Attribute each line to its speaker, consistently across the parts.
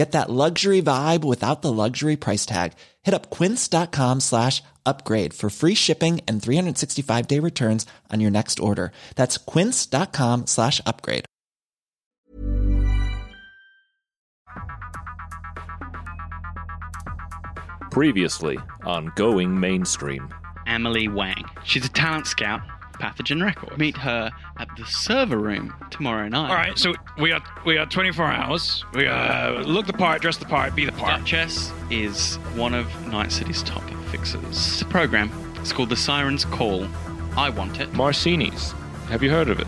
Speaker 1: Get that luxury vibe without the luxury price tag. Hit up quince.com slash upgrade for free shipping and 365 day returns on your next order. That's quince.com slash upgrade.
Speaker 2: Previously on Going Mainstream.
Speaker 3: Emily Wang. She's a talent scout, Pathogen record. Meet her at the server room tomorrow night.
Speaker 4: All right, so we are we are 24 hours. We uh, look the part, dress the part, be the part.
Speaker 3: Duchess is one of Night City's top fixers. It's a program. It's called The Siren's Call. I want it.
Speaker 2: Marcini's. Have you heard of it?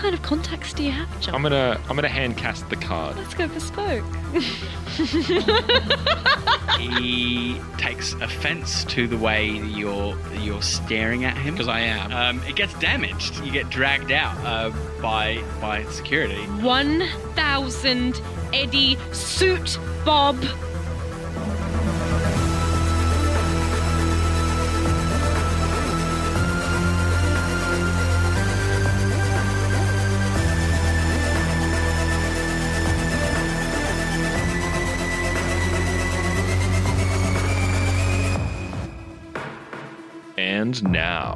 Speaker 5: What kind of contacts do you have, John?
Speaker 2: I'm gonna I'm gonna hand cast the card.
Speaker 5: Let's go bespoke.
Speaker 3: he takes offense to the way you're you're staring at him
Speaker 4: Because I am.
Speaker 3: Um, it gets damaged. You get dragged out uh, by by security.
Speaker 5: 1,000 Eddie suit Bob.
Speaker 2: And now,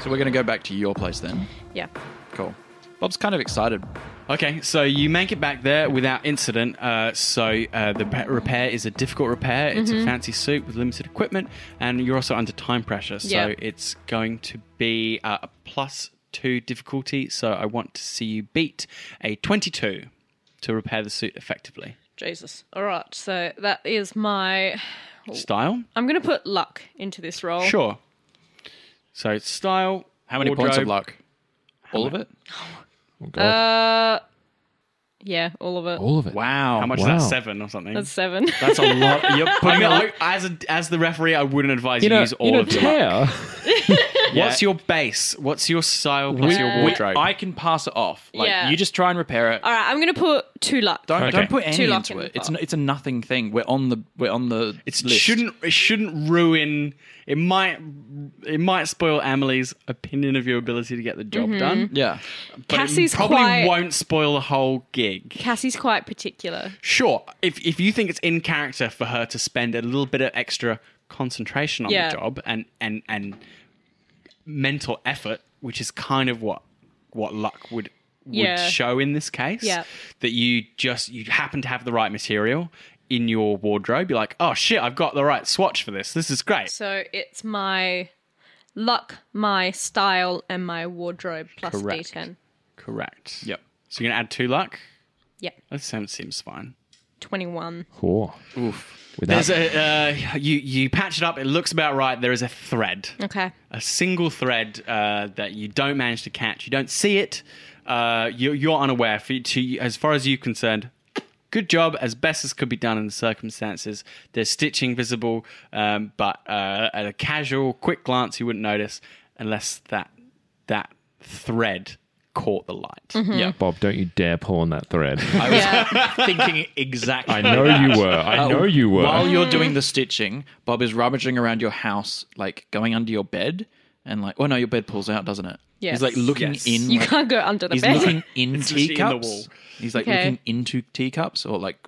Speaker 4: So we're gonna go back to your place then.
Speaker 5: Yeah.
Speaker 4: Cool. Bob's kind of excited.
Speaker 3: Okay, so you make it back there without incident. Uh, so uh, the repair is a difficult repair. It's
Speaker 5: Mm-hmm.
Speaker 3: a fancy suit with limited equipment, and you're also under time pressure. So
Speaker 5: Yeah.
Speaker 3: it's going to be uh, a plus two difficulty. So I want to see you beat a 22 to repair the suit effectively.
Speaker 5: Jesus. All right. So that is my.
Speaker 3: Style?
Speaker 5: I'm going to put luck into this roll.
Speaker 3: Sure. So style.
Speaker 4: How many points of luck? All of it?
Speaker 2: oh God,
Speaker 5: Uh, yeah, all of it.
Speaker 2: all of it.
Speaker 4: Wow.
Speaker 3: How much
Speaker 2: Wow.
Speaker 3: is that? Seven or something?
Speaker 5: That's seven.
Speaker 3: That's a lot. You're putting I, as a, as the referee, I wouldn't advise you,
Speaker 2: You know,
Speaker 3: use all
Speaker 2: you know,
Speaker 3: of your luck.
Speaker 2: Taya,
Speaker 3: What's your base? What's your style plus your wardrobe?
Speaker 4: I can pass it off. Like
Speaker 5: Yeah.
Speaker 4: you just try and repair it.
Speaker 5: all right. I'm going to put two luck.
Speaker 4: Don't
Speaker 2: Okay.
Speaker 4: don't put any
Speaker 5: Two luck
Speaker 4: into
Speaker 5: in
Speaker 4: it.
Speaker 5: the
Speaker 4: It's
Speaker 5: pot.
Speaker 4: it's a nothing thing. We're on the we're on the
Speaker 3: it
Speaker 4: list.
Speaker 3: shouldn't it shouldn't ruin. It might it might spoil Emily's opinion of your ability to get the job mm-hmm. done.
Speaker 4: Yeah.
Speaker 3: But
Speaker 5: Cassie's
Speaker 3: it probably
Speaker 5: quite-
Speaker 3: won't spoil the whole gig.
Speaker 5: Cassie's quite particular.
Speaker 3: Sure, if if you think it's in character for her to spend a little bit of extra concentration on
Speaker 5: Yeah.
Speaker 3: the job and and and mental effort, which is kind of what what luck would would
Speaker 5: Yeah.
Speaker 3: show in this case.
Speaker 5: Yeah.
Speaker 3: That you just you happen to have the right material in your wardrobe. You're like, oh shit, I've got the right swatch for this. This is great.
Speaker 5: So it's my luck, my style, and my wardrobe plus
Speaker 3: Correct.
Speaker 5: D10.
Speaker 3: Correct.
Speaker 4: Yep.
Speaker 3: So you're gonna add two luck.
Speaker 5: Yep.
Speaker 3: That sounds seems fine.
Speaker 5: 21.
Speaker 2: Cool.
Speaker 3: Oof.
Speaker 2: Without-
Speaker 3: There's a uh, you you patch it up. It looks about right. There is a thread.
Speaker 5: Okay.
Speaker 3: a single thread uh, that you don't manage to catch. You don't see it. Uh, you're, you're unaware. For, to, as far as you're concerned, good job, as best as could be done in the circumstances. There's stitching visible, um, but uh, at a casual, quick glance, you wouldn't notice unless that that thread caught the light.
Speaker 5: Mm-hmm.
Speaker 4: Yeah.
Speaker 2: Bob, don't you dare pull on that thread.
Speaker 4: I was thinking exactly.
Speaker 2: I know you were. I
Speaker 4: Uh,
Speaker 2: know you were.
Speaker 4: While you're doing the stitching, Bob is rummaging around your house, like going under your bed, and like, oh no, your bed pulls out, doesn't it?
Speaker 5: Yes.
Speaker 4: He's like looking
Speaker 3: Yes.
Speaker 4: in.
Speaker 5: You
Speaker 4: like-
Speaker 5: can't go under the
Speaker 4: He's
Speaker 5: bed.
Speaker 4: looking in
Speaker 3: It's in the
Speaker 4: teacups.
Speaker 3: wall.
Speaker 4: He's like
Speaker 5: Okay.
Speaker 4: looking into teacups or like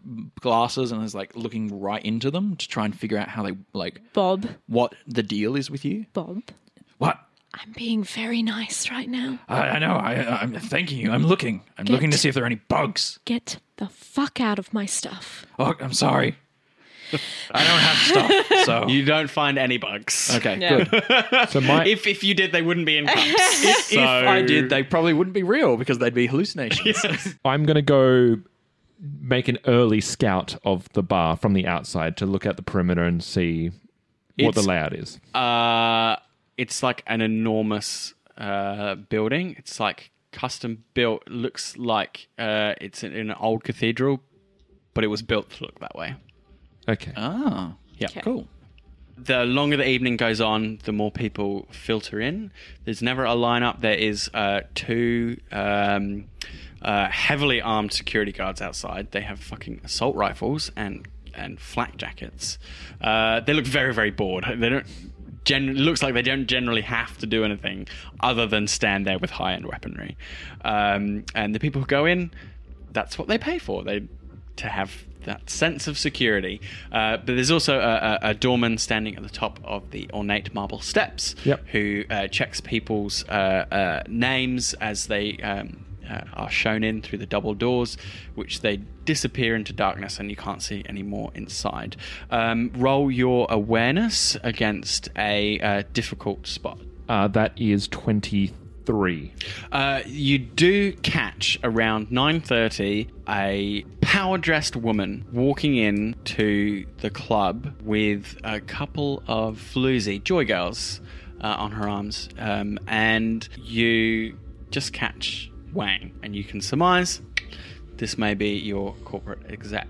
Speaker 4: glasses, and is like looking right into them to try and figure out how they like
Speaker 5: Bob,
Speaker 4: what the deal is with you.
Speaker 5: Bob,
Speaker 4: What?
Speaker 5: I'm being very nice right now.
Speaker 4: I, I know. I, I'm thanking you. I'm looking. I'm looking to see if there are any bugs.
Speaker 5: Get the fuck out of my stuff.
Speaker 4: Oh, I'm sorry. I don't have stuff. So
Speaker 3: You don't find any bugs.
Speaker 4: okay,
Speaker 5: Yeah.
Speaker 4: good.
Speaker 2: so my
Speaker 3: If if you did, they wouldn't be in cups.
Speaker 4: if I did, they probably wouldn't be real because they'd be hallucinations.
Speaker 2: I'm going to go make an early scout of the bar from the outside to look at the perimeter and see what the
Speaker 3: It's-
Speaker 2: layout is.
Speaker 3: Uh, it's like an enormous uh, building. It's like custom built. Looks like uh, it's in, in an old cathedral, but it was built to look that way.
Speaker 2: Okay.
Speaker 4: ah,
Speaker 3: Yeah.
Speaker 4: cool.
Speaker 3: The longer the evening goes on, the more people filter in. There's never a lineup. There is uh, two um, uh, heavily armed security guards outside. They have fucking assault rifles and and flak jackets. Uh, they look very very bored. They don't. Gen- looks like they don't generally have to do anything other than stand there with high end weaponry. Um, and the people who go in, that's what they pay for. They to have that sense of security. Uh, but there's also a, a, a doorman standing at the top of the ornate marble steps
Speaker 2: Yep.
Speaker 3: who uh, checks people's uh, uh, names as they um, uh, are shown in through the double doors, which they disappear into darkness and you can't see any more inside. Um, roll your awareness against a uh, difficult spot.
Speaker 2: Uh, that is 23.
Speaker 3: Uh, you do catch around 9.30 a power-dressed woman walking in to the club with a couple of floozy joy girls uh, on her arms um, and you just catch wang and you can surmise this may be your corporate exec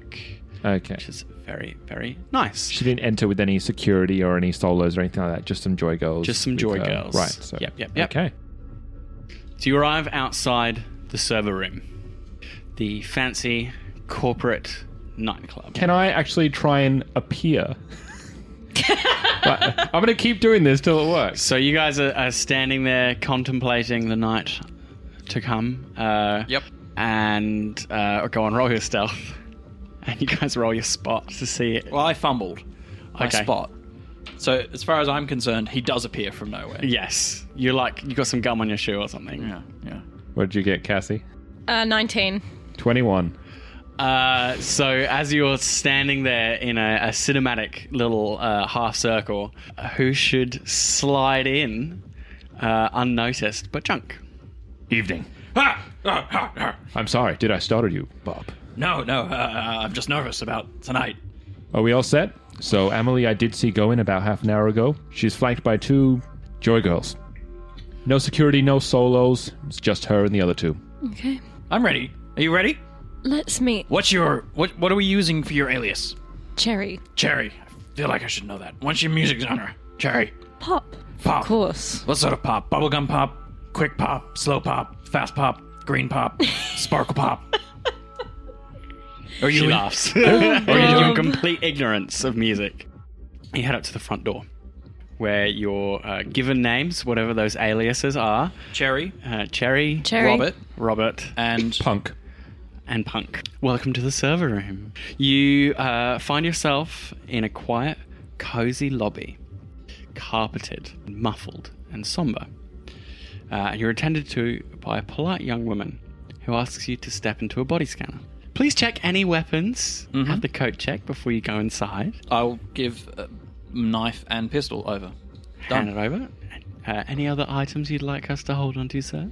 Speaker 2: Okay.
Speaker 3: which is very very nice
Speaker 2: She didn't enter with any security or any solos or anything like that. Just some joy girls.
Speaker 3: Just some joy
Speaker 2: her.
Speaker 3: Uh, girls.
Speaker 2: Right. So,
Speaker 3: Yep, yep, yep.
Speaker 2: Okay.
Speaker 3: So you arrive outside the server room, the fancy corporate nightclub.
Speaker 2: Can I actually try and appear? I'm going to keep doing this till it works.
Speaker 3: So you guys are, are standing there contemplating the night to come. Uh,
Speaker 4: Yep.
Speaker 3: And uh, go on, roll your stealth. And you guys roll your spot to see it.
Speaker 4: Well, I fumbled my
Speaker 3: Okay.
Speaker 4: spot. So as far as I'm concerned, he does appear from nowhere.
Speaker 3: Yes, you're like you got some gum on your shoe or something.
Speaker 4: Yeah, yeah.
Speaker 2: What did you get, Cassie?
Speaker 5: Uh, 19.
Speaker 2: 21.
Speaker 3: Uh, so as you're standing there in a, a cinematic little uh, half circle, who should slide in uh, unnoticed but Junk?
Speaker 2: Evening. I'm sorry. Did I startle you, Bob?
Speaker 4: No, no, uh, I'm just nervous about tonight.
Speaker 2: Are we all set? So, Emily, I did see go in about half an hour ago. She's flanked by two joy girls. No security, no solos. It's just her and the other two.
Speaker 5: Okay.
Speaker 4: I'm ready. Are you ready?
Speaker 5: Let's meet
Speaker 4: What's your what? What are we using for your alias?
Speaker 5: Cherry.
Speaker 4: Cherry. I feel like I should know that. What's your music genre? Cherry.
Speaker 5: Pop.
Speaker 4: Pop.
Speaker 5: Of course.
Speaker 4: What sort of pop? Bubblegum pop, quick pop, slow pop, fast pop, green pop, sparkle pop. Are
Speaker 3: She
Speaker 4: you in-
Speaker 3: laughs.
Speaker 4: Are you
Speaker 3: You're in complete ignorance of music. You head up to the front door, where you're uh, given names, whatever those aliases are.
Speaker 4: Cherry,
Speaker 3: Uh, Cherry,
Speaker 5: Cherry.
Speaker 4: Robert,
Speaker 3: Robert,
Speaker 4: and
Speaker 2: Punk.
Speaker 3: and Punk. Welcome to the server room. You uh, find yourself in a quiet, cozy lobby, carpeted, muffled, and somber. Uh, and you're attended to by a polite young woman who asks you to step into a body scanner. Please check any weapons. Have the coat check before you go inside.
Speaker 4: I'll give a knife and pistol over.
Speaker 3: Hand it over. Uh, any other items you'd like us to hold onto, sir?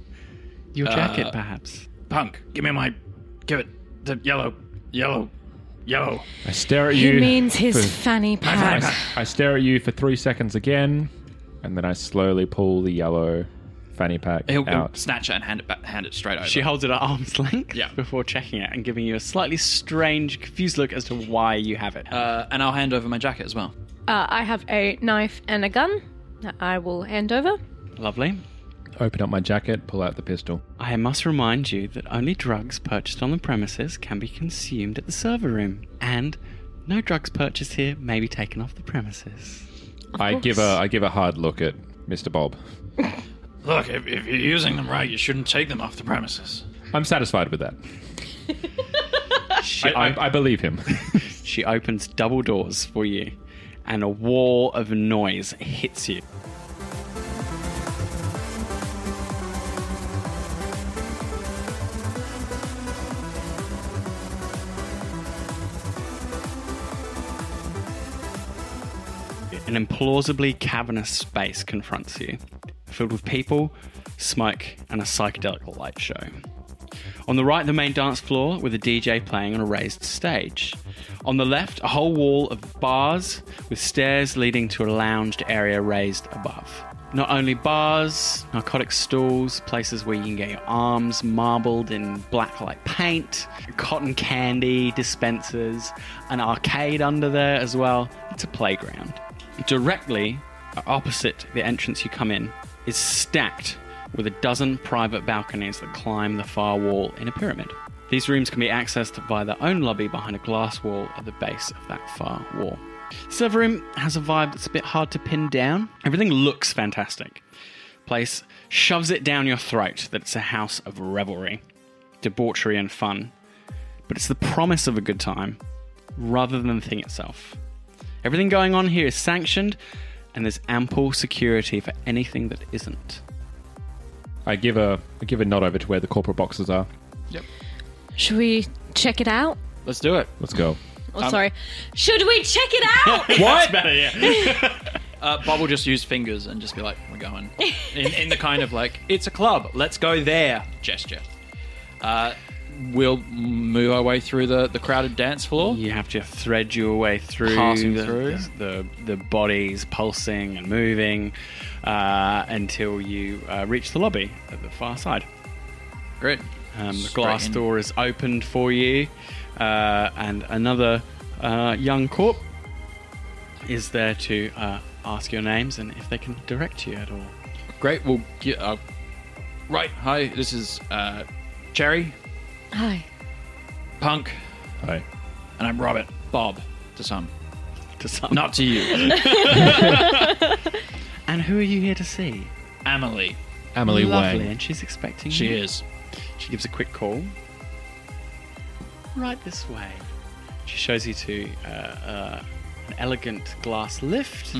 Speaker 3: Your jacket,
Speaker 4: Uh,
Speaker 3: perhaps.
Speaker 4: Punk, give me my, give it the yellow, yellow, yellow.
Speaker 2: I stare at you.
Speaker 5: He means his
Speaker 2: for-
Speaker 5: fanny pack.
Speaker 2: I stare at you for three seconds again, and then I slowly pull the yellow fanny pack
Speaker 4: He'll, he'll
Speaker 2: out.
Speaker 4: snatch it and hand it back, hand it straight over.
Speaker 3: She holds it at arm's length
Speaker 4: Yeah.
Speaker 3: before checking it and giving you a slightly strange, confused look as to why you have it.
Speaker 4: uh, and I'll hand over my jacket as well.
Speaker 5: Uh, I have a knife and a gun that I will hand over.
Speaker 3: Lovely.
Speaker 2: Open up my jacket, pull out the pistol.
Speaker 3: I must remind you that only drugs purchased on the premises can be consumed at the server room, and no drugs purchased here may be taken off the premises.
Speaker 2: I give a I give a hard look at Mr. Bob.
Speaker 4: Look, if, if you're using them right, you shouldn't take them off the premises.
Speaker 2: I'm satisfied with that.
Speaker 3: She,
Speaker 2: I, I, I believe him.
Speaker 3: she opens double doors for you, and a wall of noise hits you. An implausibly cavernous space confronts you, filled with people, smoke, and a psychedelic light show. On the right, the main dance floor with a DJ playing on a raised stage. On the left, a whole wall of bars with stairs leading to a lounged area raised above. Not only bars, narcotic stools, places where you can get your arms marbled in black like paint, cotton candy dispensers, an arcade under there as well. It's a playground. Directly opposite the entrance you come in is stacked with a dozen private balconies that climb the far wall in a pyramid. These rooms can be accessed via their own lobby behind a glass wall at the base of that far wall. Server room has a vibe that's a bit hard to pin down. Everything looks fantastic. Place shoves it down your throat that it's a house of revelry, debauchery, and fun. But it's the promise of a good time rather than the thing itself. Everything going on here is sanctioned, and there's ample security for anything that isn't.
Speaker 2: I give a I give a nod over to where the corporate boxes are. Yep.
Speaker 5: Should we check it out?
Speaker 4: Let's do it.
Speaker 2: Let's go.
Speaker 5: Oh, sorry. Should we check it out?
Speaker 4: What? better, yeah. uh, Bob will just use fingers and just be like, "We're going." In, in the kind of like, "It's a club. Let's go there." gesture. Uh, we'll move our way through the, the crowded dance floor.
Speaker 3: You have to thread your way through,
Speaker 4: Passing
Speaker 3: the,
Speaker 4: through.
Speaker 3: The, the, the bodies pulsing and moving uh, until you uh, reach the lobby at the far side.
Speaker 4: Great.
Speaker 3: Um, the glass
Speaker 4: in.
Speaker 3: door is opened for you, uh, and another uh, young corp is there to uh, ask your names and if they can direct you at all.
Speaker 4: Great. We'll. Uh, right. Hi. This is uh, Cherry,
Speaker 5: Hi.
Speaker 4: Punk,
Speaker 2: Hi.
Speaker 4: and I'm Robert. Bob to some,
Speaker 3: To some.
Speaker 4: not to you.
Speaker 3: And who are you here to see?
Speaker 4: Emily.
Speaker 2: Emily
Speaker 3: Lovely,
Speaker 2: Wang.
Speaker 3: and she's expecting you.
Speaker 4: She
Speaker 3: you.
Speaker 4: is.
Speaker 3: She gives a quick call. Right this way. She shows you to uh, uh, an elegant glass lift,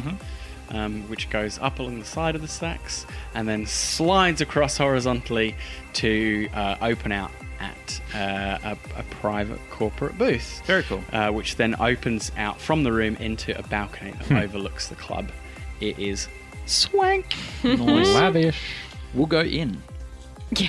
Speaker 3: um, which goes up along the side of the stacks and then slides across horizontally to uh, open out at uh, a, a private corporate booth.
Speaker 4: Very cool.
Speaker 3: Uh, which then opens out from the room into a balcony that overlooks the club. It is swank.
Speaker 2: Lavish.
Speaker 4: We'll go in.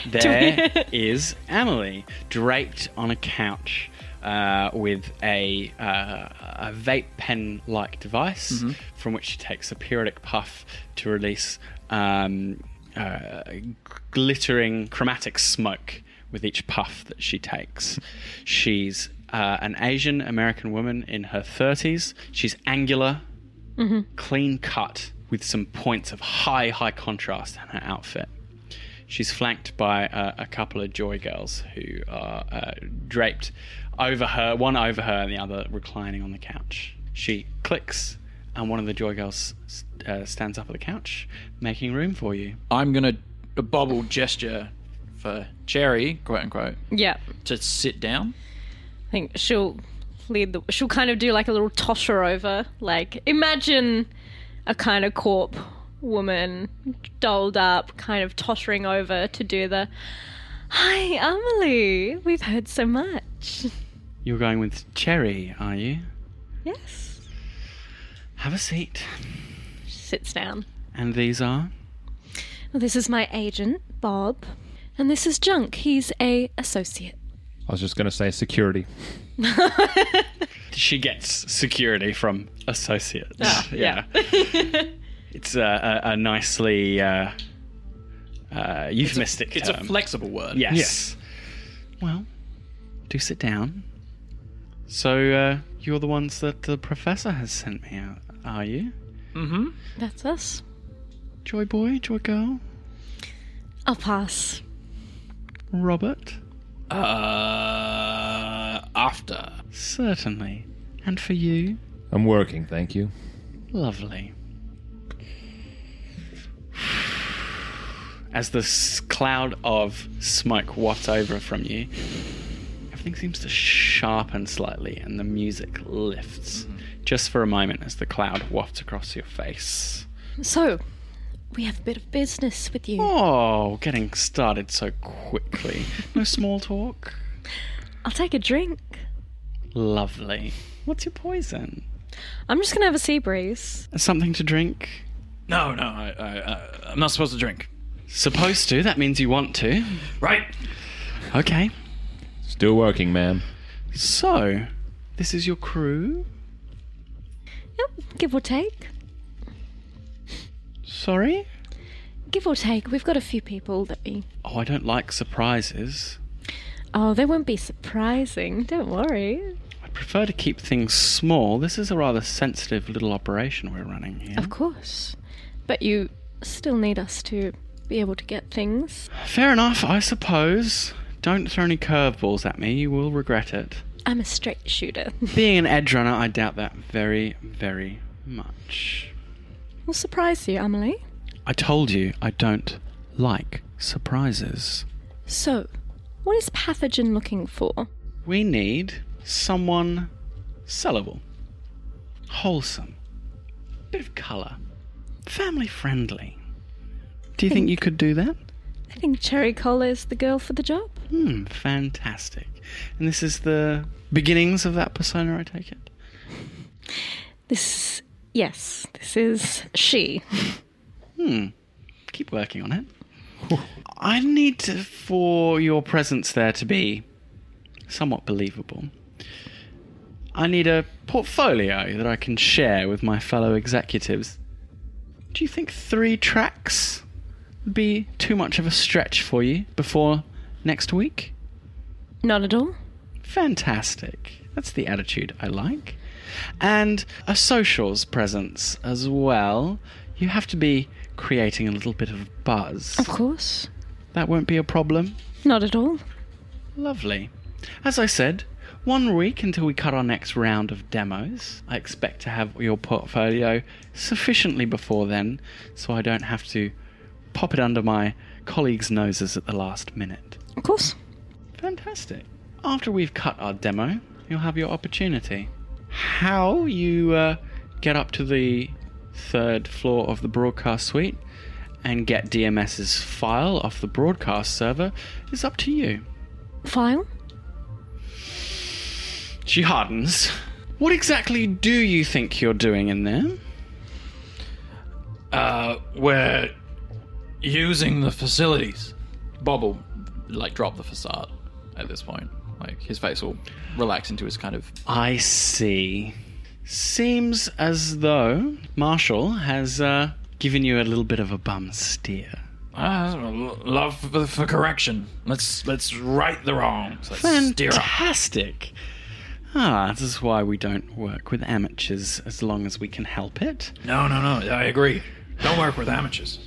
Speaker 3: There is Emily draped on a couch uh, with a, uh, a vape pen like device from which she takes a periodic puff to release um, uh, glittering chromatic smoke with each puff that she takes. She's uh, an Asian American woman in her 30s. She's angular, clean cut, with some points of high, high contrast in her outfit. She's flanked by uh, a couple of joy girls who are uh, draped over her, one over her and the other reclining on the couch. She clicks, and one of the joy girls uh, stands up at the couch, making room for you.
Speaker 4: I'm gonna a bobble gesture for Cherry, quote unquote,
Speaker 5: Yeah.
Speaker 4: to sit down.
Speaker 5: I think she'll lead the. She'll kind of do like a little tosser over. Like imagine a kind of corp woman, dolled up, kind of tottering over to do the. Hi, Emily. We've heard so much.
Speaker 3: You're going with Cherry, are you?
Speaker 5: Yes.
Speaker 3: Have a seat.
Speaker 5: She sits down.
Speaker 3: And these are?
Speaker 5: Well, this is my agent, Bob, and this is Junk. He's a associate.
Speaker 2: I was just going to say security.
Speaker 3: She gets security from associates.
Speaker 5: Ah, yeah.
Speaker 3: it's a, a, a nicely uh, uh, euphemistic
Speaker 4: It's a
Speaker 3: term.
Speaker 4: flexible word.
Speaker 3: Yes. Well, do sit down. So, uh, you're the ones that the professor has sent me out, are you? Mm-hmm.
Speaker 5: That's us.
Speaker 3: Joy boy, joy girl?
Speaker 5: I'll pass.
Speaker 3: Robert?
Speaker 4: Uh, after.
Speaker 3: Certainly. And for you?
Speaker 2: I'm working, thank you.
Speaker 3: Lovely. As the cloud of smoke wafts over from you, everything seems to sharpen slightly and the music lifts just for a moment as the cloud wafts across your face.
Speaker 5: So, we have a bit of business with you.
Speaker 3: Oh, getting started so quickly. No small talk?
Speaker 5: I'll take a drink.
Speaker 3: Lovely. What's your poison?
Speaker 5: I'm just gonna have a sea breeze.
Speaker 3: Something to drink?
Speaker 4: No, no, I, I, I, I'm not supposed to drink.
Speaker 3: Supposed to. That means you want to.
Speaker 4: Right.
Speaker 3: Okay.
Speaker 2: Still working, ma'am.
Speaker 3: So, this is your crew?
Speaker 5: Yep, give or take.
Speaker 3: Sorry?
Speaker 5: Give or take. We've got a few people that we.
Speaker 3: Oh, I don't like surprises.
Speaker 5: Oh, they won't be surprising. Don't worry.
Speaker 3: I prefer to keep things small. This is a rather sensitive little operation we're running here.
Speaker 5: Of course. But you still need us to be able to get things.
Speaker 3: Fair enough, I suppose. Don't throw any curveballs at me, you will regret it.
Speaker 5: I'm a straight shooter.
Speaker 3: Being an edge runner, I doubt that very, very much.
Speaker 5: We'll surprise you, Amelie.
Speaker 3: I told you I don't like surprises.
Speaker 5: So, what is Pathogen looking for?
Speaker 3: We need someone sellable, wholesome, bit of colour, family friendly. Do you think you could do that?
Speaker 5: I think Cherry Cola is the girl for the job.
Speaker 3: Hmm, fantastic. And this is the beginnings of that persona, I take it?
Speaker 5: This. Yes, this is she.
Speaker 3: Hmm. Keep working on it. I need to, for your presence there to be somewhat believable. I need a portfolio that I can share with my fellow executives. Do you think three tracks would be too much of a stretch for you before next week?
Speaker 5: Not at all.
Speaker 3: Fantastic. That's the attitude I like. And a socials presence as well. You have to be creating a little bit of buzz.
Speaker 5: Of course.
Speaker 3: That won't be a problem.
Speaker 5: Not at all.
Speaker 3: Lovely. As I said, one week until we cut our next round of demos. I expect to have your portfolio sufficiently before then, so I don't have to pop it under my colleagues' noses at the last minute.
Speaker 5: Of course.
Speaker 3: Fantastic. After we've cut our demo, you'll have your opportunity. How you uh, get up to the third floor of the broadcast suite and get DMS's file off the broadcast server is up to you.
Speaker 5: File?
Speaker 3: She hardens. What exactly do you think you're doing in there?
Speaker 4: Uh, we're using the facilities. Bob will like drop the facade at this point. Like his face will relax into his kind of.
Speaker 3: I see. Seems as though Marshall has uh, given you a little bit of a bum steer.
Speaker 4: Ah, love for, for correction. Let's let's right the wrongs. Let's.
Speaker 3: Fantastic. Ah, this is why we don't work with amateurs as long as we can help it.
Speaker 4: No, no, no. I agree. Don't work with amateurs.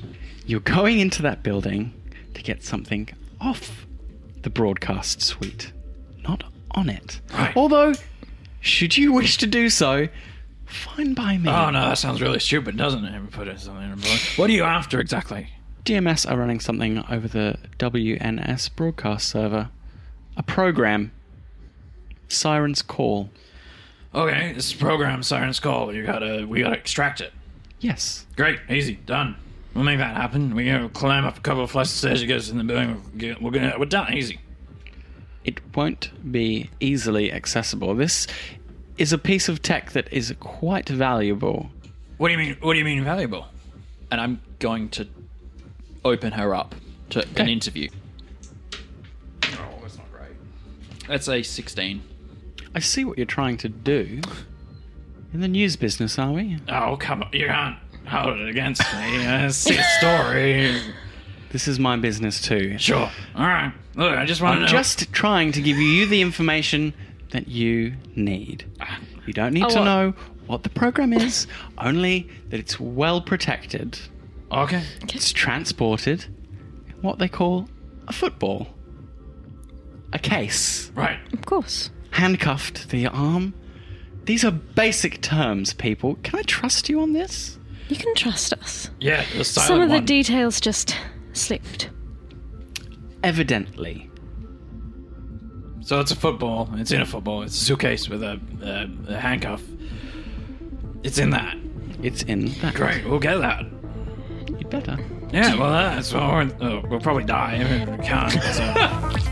Speaker 3: You're going into that building to get something off the broadcast suite, not on it.
Speaker 4: Right.
Speaker 3: Although, should you wish to do so, fine by me.
Speaker 4: Oh no, that sounds really stupid, doesn't it? Put it something in. What are you after exactly?
Speaker 3: DMS are running something over the WNS broadcast server. A program. Siren's Call.
Speaker 4: Okay, this program Siren's Call. You gotta, we gotta extract it.
Speaker 3: Yes.
Speaker 4: Great, easy, done. We'll make that happen. We're gonna climb up a couple of flights of stairs get us in the building. We're, gonna, we're done, easy.
Speaker 3: It won't be easily accessible. This is a piece of tech that is quite valuable.
Speaker 4: What do you mean? What do you mean valuable? And I'm going to open her up to an interview. Oh, that's not great. That's a 16.
Speaker 3: I see what you're trying to do. In the news business, are we?
Speaker 4: Oh, come on. You can't hold it against me. See a story.
Speaker 3: This is my business too.
Speaker 4: Sure. All right. Look, I just want
Speaker 3: I'm
Speaker 4: to know.
Speaker 3: just trying to give you the information that you need. You don't need
Speaker 5: Oh,
Speaker 3: to
Speaker 5: what?
Speaker 3: know what the program is, only that it's well protected.
Speaker 4: Okay.
Speaker 3: It's transported in what they call a football. A case.
Speaker 4: Right.
Speaker 5: Of course.
Speaker 3: Handcuffed to the arm. These are basic terms, people. Can I trust you on this?
Speaker 5: You can trust us.
Speaker 4: Yeah, the silent
Speaker 5: Some of the
Speaker 4: one.
Speaker 5: details just slipped.
Speaker 3: Evidently.
Speaker 4: So it's a football. It's in a football. It's a suitcase with a, a, a handcuff. It's in that.
Speaker 3: It's in that.
Speaker 4: Great, we'll get that.
Speaker 3: You'd better.
Speaker 4: Yeah, well, that's what we're, uh, we'll probably die. I mean, we can't. So.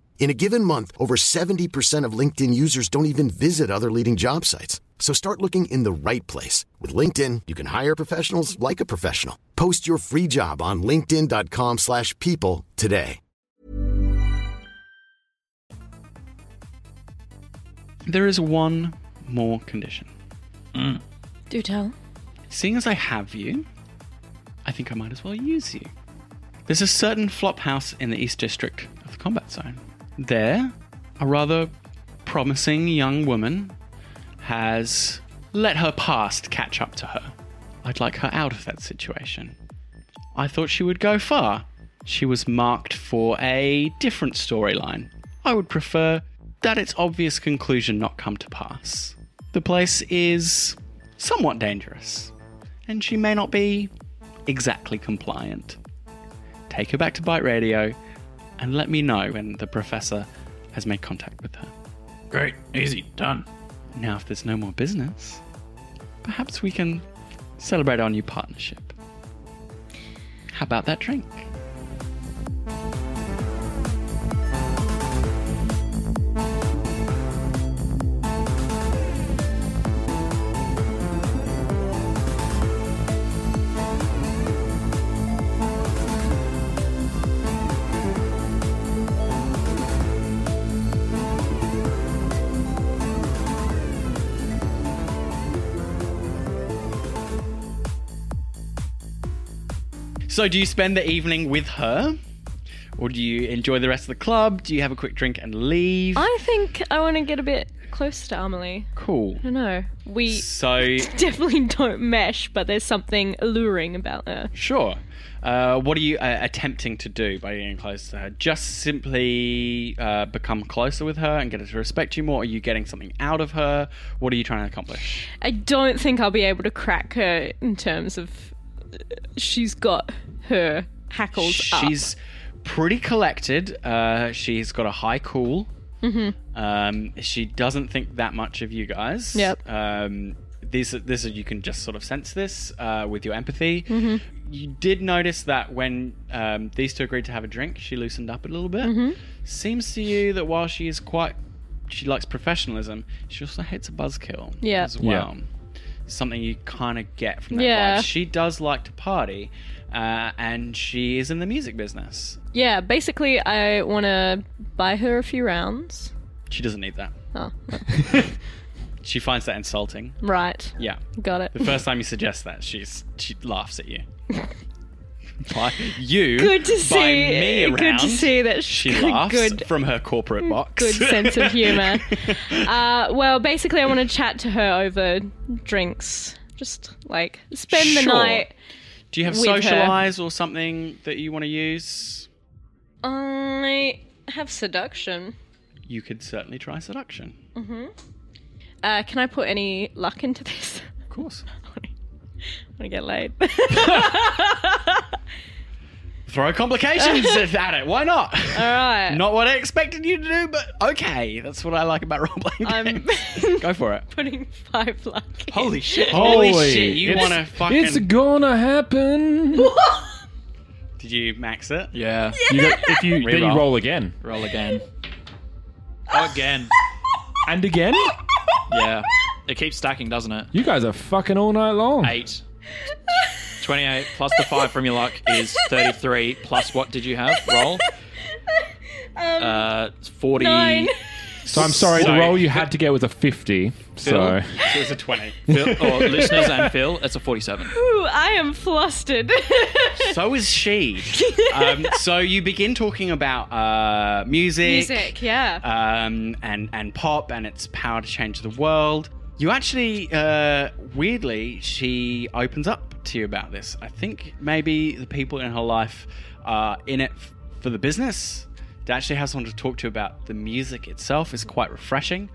Speaker 6: In a given month, over 70% of LinkedIn users don't even visit other leading job sites. So start looking in the right place. With LinkedIn, you can hire professionals like a professional. Post your free job on linkedin.com slash people today.
Speaker 3: There is one more condition. Mm.
Speaker 5: Do tell.
Speaker 3: Seeing as I have you, I think I might as well use you. There's a certain flop house in the East District of the Combat Zone. There, a rather promising young woman has let her past catch up to her. I'd like her out of that situation. I thought she would go far. She was marked for a different storyline. I would prefer that its obvious conclusion not come to pass. The place is somewhat dangerous, and she may not be exactly compliant. Take her back to Byte Radio and let me know when the professor has made contact with her.
Speaker 4: Great, easy, done.
Speaker 3: Now, if there's no more business, perhaps we can celebrate our new partnership. How about that drink? So, do you spend the evening with her? Or do you enjoy the rest of the club? Do you have a quick drink and leave?
Speaker 5: I think I want to get a bit close to Amelie.
Speaker 3: Cool.
Speaker 5: I don't know. We
Speaker 3: So,
Speaker 5: definitely don't mesh, but there's something alluring about her.
Speaker 3: sure. Uh, what are you uh, attempting to do by getting close to her? Just simply uh, become closer with her and get her to respect you more? Are you getting something out of her? What are you trying to accomplish?
Speaker 5: I don't think I'll be able to crack her in terms of she's got her hackles up.
Speaker 3: She's pretty collected. Uh, she's got a high cool. Mm-hmm. Um, she doesn't think that much of you guys.
Speaker 5: Yep.
Speaker 3: Um, this, this you can just sort of sense this uh, with your empathy.
Speaker 5: Mm-hmm.
Speaker 3: You did notice that when um, these two agreed to have a drink, she loosened up a little bit.
Speaker 5: Mm-hmm.
Speaker 3: Seems to you that while she is quite, she likes professionalism, she also hates a buzzkill
Speaker 5: Yeah.
Speaker 3: as well. Something you kind of get from that
Speaker 5: Yeah.
Speaker 3: vibe. She does like to party, uh, and she is in the music business.
Speaker 5: Yeah, basically, I want to buy her a few rounds.
Speaker 3: She doesn't need that.
Speaker 5: Oh,
Speaker 3: She finds that insulting.
Speaker 5: right.
Speaker 3: Yeah.
Speaker 5: Got it.
Speaker 3: The first time you suggest that, she's she laughs at you. By you,
Speaker 5: Good to
Speaker 3: by
Speaker 5: see.
Speaker 3: me around,
Speaker 5: good to see that
Speaker 3: she laughs
Speaker 5: Good,
Speaker 3: from her corporate box.
Speaker 5: good sense of humor. uh, well, basically, I want to chat to her over drinks. Just like spend the night.
Speaker 3: Do you have
Speaker 5: her.
Speaker 3: socialize or something that you want to use?
Speaker 5: I have seduction.
Speaker 3: You could certainly try seduction.
Speaker 5: Uh, can I put any luck into this?
Speaker 3: Of course.
Speaker 5: To get laid.
Speaker 3: Throw complications at it. Why not?
Speaker 5: All right.
Speaker 3: Not what I expected you to do, but okay. That's what I like about role playing
Speaker 5: I'm
Speaker 3: games. Go for it.
Speaker 5: putting five luck. in.
Speaker 4: Holy shit!
Speaker 3: Holy shit, you wanna fucking-
Speaker 2: It's gonna happen.
Speaker 3: Did you max it?
Speaker 4: Yeah.
Speaker 2: You got, if you then you roll again
Speaker 4: Roll again. Oh, again.
Speaker 2: and again.
Speaker 4: Yeah. It keeps stacking, doesn't it?
Speaker 2: You guys are fucking all night long.
Speaker 4: Eight. 28 plus the 5 from your luck is 33 plus what did you have? Roll. uh, 40.
Speaker 5: Nine.
Speaker 2: So I'm sorry.
Speaker 3: So-
Speaker 2: the roll you had to get was a fifty. So
Speaker 3: It was a 20.
Speaker 4: Phil, or listeners and Phil, it's a 47.
Speaker 5: Ooh, I am flustered.
Speaker 3: so is she. Um, so you begin talking about uh, music.
Speaker 5: Music, yeah.
Speaker 3: um, and and pop and its power to change the world. You actually, uh, weirdly, she opens up to you about this. I think maybe the people in her life are in it f- for the business. To actually have someone to talk to about the music itself is quite refreshing.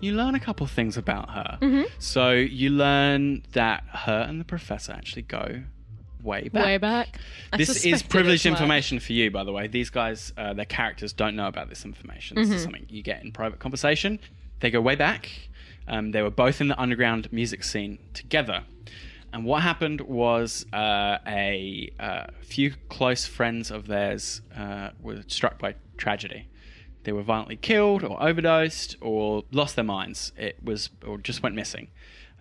Speaker 3: You learn a couple of things about her. So you learn that her and the professor actually go way back.
Speaker 5: Way back. I
Speaker 3: This is privileged information for you, by the way. These guys, uh, their characters don't know about this information. This is something you get in private conversation. They go way back. Um, they were both in the underground music scene together. And what happened was uh, a uh, few close friends of theirs uh, were struck by tragedy. They were violently killed or overdosed or lost their minds. It was or just went missing.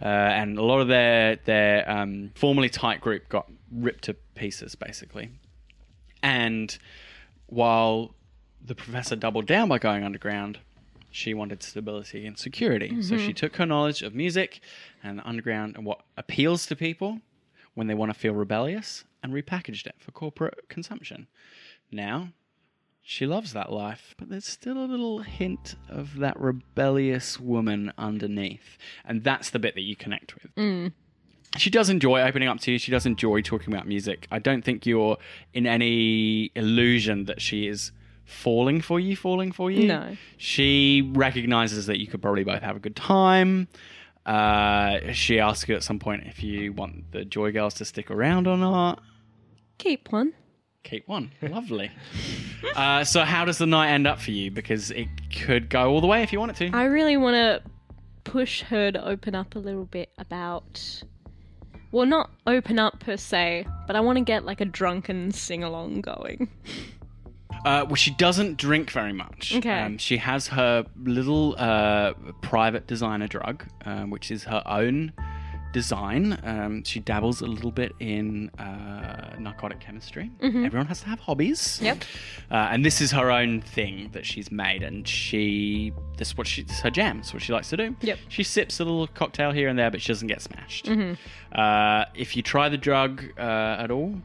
Speaker 3: Uh, and a lot of their their um, formerly tight group got ripped to pieces, basically. And while the professor doubled down by going underground, she wanted stability and security. So she mm-hmm. took her knowledge of music and the underground and what appeals to people when they want to feel rebellious and repackaged it for corporate consumption. Now, she loves that life, but there's still a little hint of that rebellious woman underneath. And that's the bit that you connect with mm. she does enjoy opening up to you. She does enjoy talking about music. I don't think you're in any illusion that she is falling for you, falling for you.
Speaker 5: No.
Speaker 3: She recognizes that you could probably both have a good time. Uh, she asks you at some point if you want the Joy Girls to stick around or not.
Speaker 5: Keep one.
Speaker 3: Keep one. Lovely. uh, so, how does the night end up for you? Because it could go all the way if you want it to.
Speaker 5: I really want to push her to open up a little bit about. Well, not open up per se, but I want to get like a drunken sing along going.
Speaker 3: Uh, well, she doesn't drink very much.
Speaker 5: Okay.
Speaker 3: Um, she has her little uh, private designer drug, um, which is her own design. Um, she dabbles a little bit in uh, narcotic chemistry. Everyone has to have hobbies.
Speaker 5: Mm-hmm. Yep.
Speaker 3: Uh, and this is her own thing that she's made, and she this is what she this is her jam. It's what she likes to do.
Speaker 5: Yep.
Speaker 3: She sips a little cocktail here and there, but she doesn't get smashed. Uh, if you try the drug uh, at all.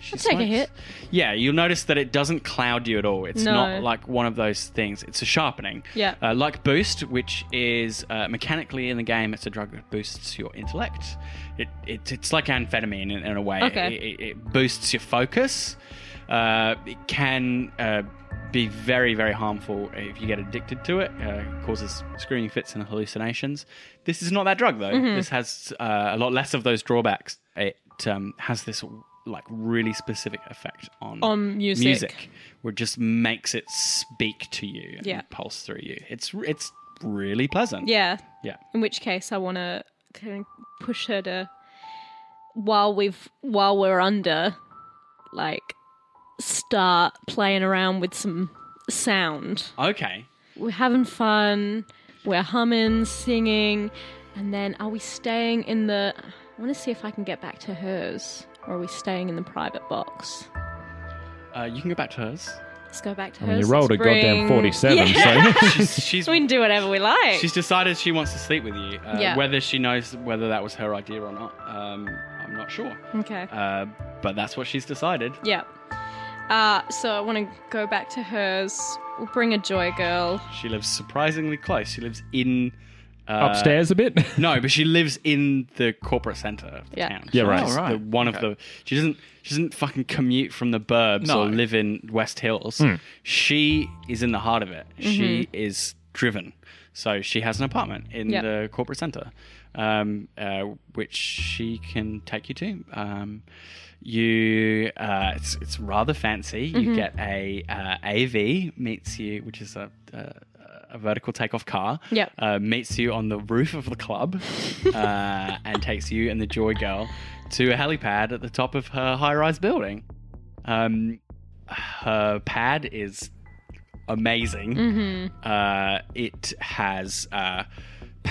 Speaker 3: She
Speaker 5: I'll take a hit.
Speaker 3: Yeah, you'll notice that it doesn't cloud you at all. It's
Speaker 5: No.
Speaker 3: not like one of those things. It's a sharpening.
Speaker 5: Yeah.
Speaker 3: Uh, like Boost, which is uh, mechanically in the game, it's a drug that boosts your intellect. It, it it's like amphetamine in, in a way.
Speaker 5: Okay.
Speaker 3: It, it, it boosts your focus. Uh, it can uh, be very very harmful if you get addicted to it. Uh, it causes screaming fits and hallucinations. This is not that drug though.
Speaker 5: Mm-hmm.
Speaker 3: This has uh, a lot less of those drawbacks. It um, has this like really specific effect on
Speaker 5: On music.
Speaker 3: music, where it just makes it speak to you and
Speaker 5: Yeah.
Speaker 3: pulse through you. It's it's really pleasant.
Speaker 5: Yeah.
Speaker 3: yeah.
Speaker 5: In which case, I want to kind of push her to while we've while we're under, like, start playing around with some sound.
Speaker 3: Okay.
Speaker 5: We're having fun. We're humming, singing, and then are we staying in the? I want to see if I can get back to hers, or are we staying in the private box?
Speaker 3: Uh, you can go back to hers.
Speaker 5: Let's go back to
Speaker 2: I mean,
Speaker 5: hers.
Speaker 2: you rolled a
Speaker 5: Let's
Speaker 2: goddamn
Speaker 5: bring-
Speaker 2: 47,
Speaker 5: Yeah.
Speaker 2: so
Speaker 3: She's she's,
Speaker 5: we can do whatever we like.
Speaker 3: she's decided she wants to sleep with you. Uh,
Speaker 5: Yeah.
Speaker 3: Whether she knows whether that was her idea or not, um, I'm not sure.
Speaker 5: okay.
Speaker 3: Uh, but that's what she's decided.
Speaker 5: Yeah. Uh, so I want to go back to hers. We'll bring a joy girl.
Speaker 3: She lives surprisingly close. She lives in uh,
Speaker 2: upstairs a bit.
Speaker 3: No, but she lives in the corporate center of the
Speaker 5: Yeah.
Speaker 3: town.
Speaker 2: Yeah, right.
Speaker 3: She's
Speaker 4: Oh, right.
Speaker 3: the- one of the. She doesn't. She doesn't fucking commute from the burbs
Speaker 4: No.
Speaker 3: or live in West Hills. She is in the heart of it. She is driven. So she has an apartment in
Speaker 5: Yep.
Speaker 3: the corporate center. um, uh, which she can take you to. Um, you, uh, it's, it's rather fancy. You get a uh, AV meets you, which is a, a, a vertical takeoff car. Uh, meets you on the roof of the club, uh, and takes you and the Joy Girl to a helipad at the top of her high-rise building. Um, her pad is amazing. Uh, it has uh,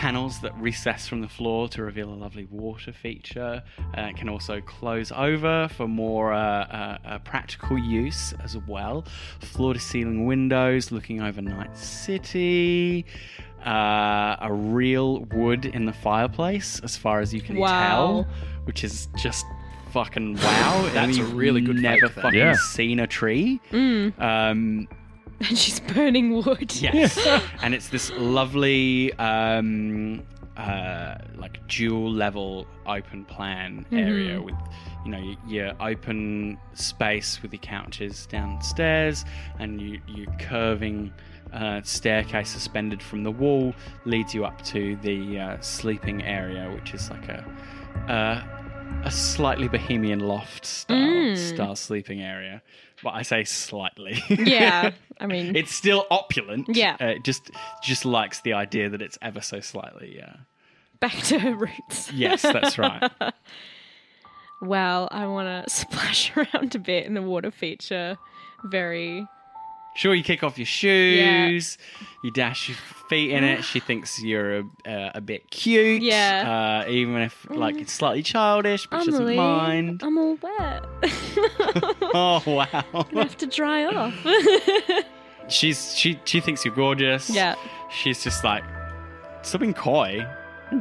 Speaker 3: panels that recess from the floor to reveal a lovely water feature. Uh, it can also close over for more uh, uh, uh, practical use as well. Floor to ceiling windows looking over Night City. Uh, a real wood in the fireplace, as far as you can
Speaker 5: Wow.
Speaker 3: tell, which is just fucking wow.
Speaker 4: That's
Speaker 3: And
Speaker 4: a
Speaker 3: you've
Speaker 4: really good
Speaker 3: never fucking
Speaker 2: Yeah.
Speaker 3: seen a tree. Um,
Speaker 5: And she's burning wood.
Speaker 3: Yes. and it's this lovely, um, uh, like dual level open plan area with, you know, your, your open space with your couches downstairs and you, your curving uh, staircase suspended from the wall leads you up to the uh, sleeping area, which is like a. Uh, a slightly bohemian loft style, style sleeping area. But I say slightly.
Speaker 5: Yeah. I mean,
Speaker 3: it's still opulent.
Speaker 5: Yeah.
Speaker 3: Uh, it just just likes the idea that it's ever so slightly. Yeah.
Speaker 5: back to her roots.
Speaker 3: Yes, that's right.
Speaker 5: Well, I want to splash around a bit in the water feature. Very.
Speaker 3: Sure, you kick off your shoes, you dash your feet in it. She thinks you're a, uh, a bit cute.
Speaker 5: Yeah.
Speaker 3: Uh, even if like it's slightly childish, but she doesn't
Speaker 5: Amelie,
Speaker 3: mind.
Speaker 5: I'm all wet.
Speaker 3: Oh wow.
Speaker 5: I have to dry off.
Speaker 3: She's she she thinks you're gorgeous.
Speaker 5: Yeah.
Speaker 3: She's just like stop being coy,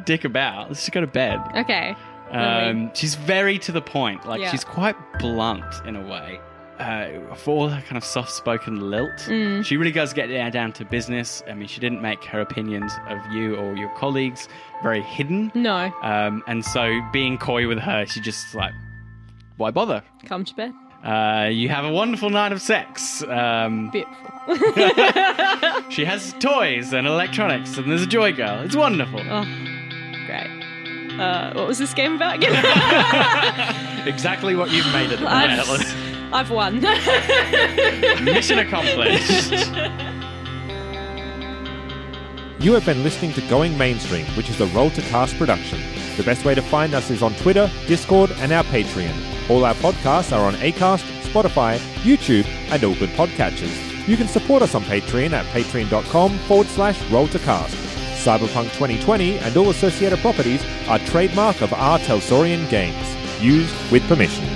Speaker 3: dick about. Let's just go to bed.
Speaker 5: okay.
Speaker 3: Um, she's very to the point. Like
Speaker 5: Yeah.
Speaker 3: she's quite blunt in a way. Uh, for all her kind of soft-spoken lilt,
Speaker 5: Mm.
Speaker 3: she really does get down, to business. I mean, she didn't make her opinions of you or your colleagues very hidden.
Speaker 5: No.
Speaker 3: Um, and so being coy with her, she just like, why bother?
Speaker 5: Come to bed.
Speaker 3: Uh, you have a wonderful night of sex. Um,
Speaker 5: Beautiful.
Speaker 3: she has toys and electronics, and there's a joy girl. It's wonderful.
Speaker 5: Oh, great. Uh, what was this game about again?
Speaker 4: Exactly what you've made it.
Speaker 5: I've, I've won.
Speaker 3: Mission accomplished.
Speaker 7: You have been listening to Going Mainstream, which is a Roll to Cast production. The best way to find us is on Twitter, Discord, and our Patreon. All our podcasts are on Acast, Spotify, YouTube, and all good podcatchers. You can support us on Patreon at patreon.com forward slash roll to cast. Cyberpunk 2020 and all associated properties are trademark of R. Talsorian Games. Used with permission.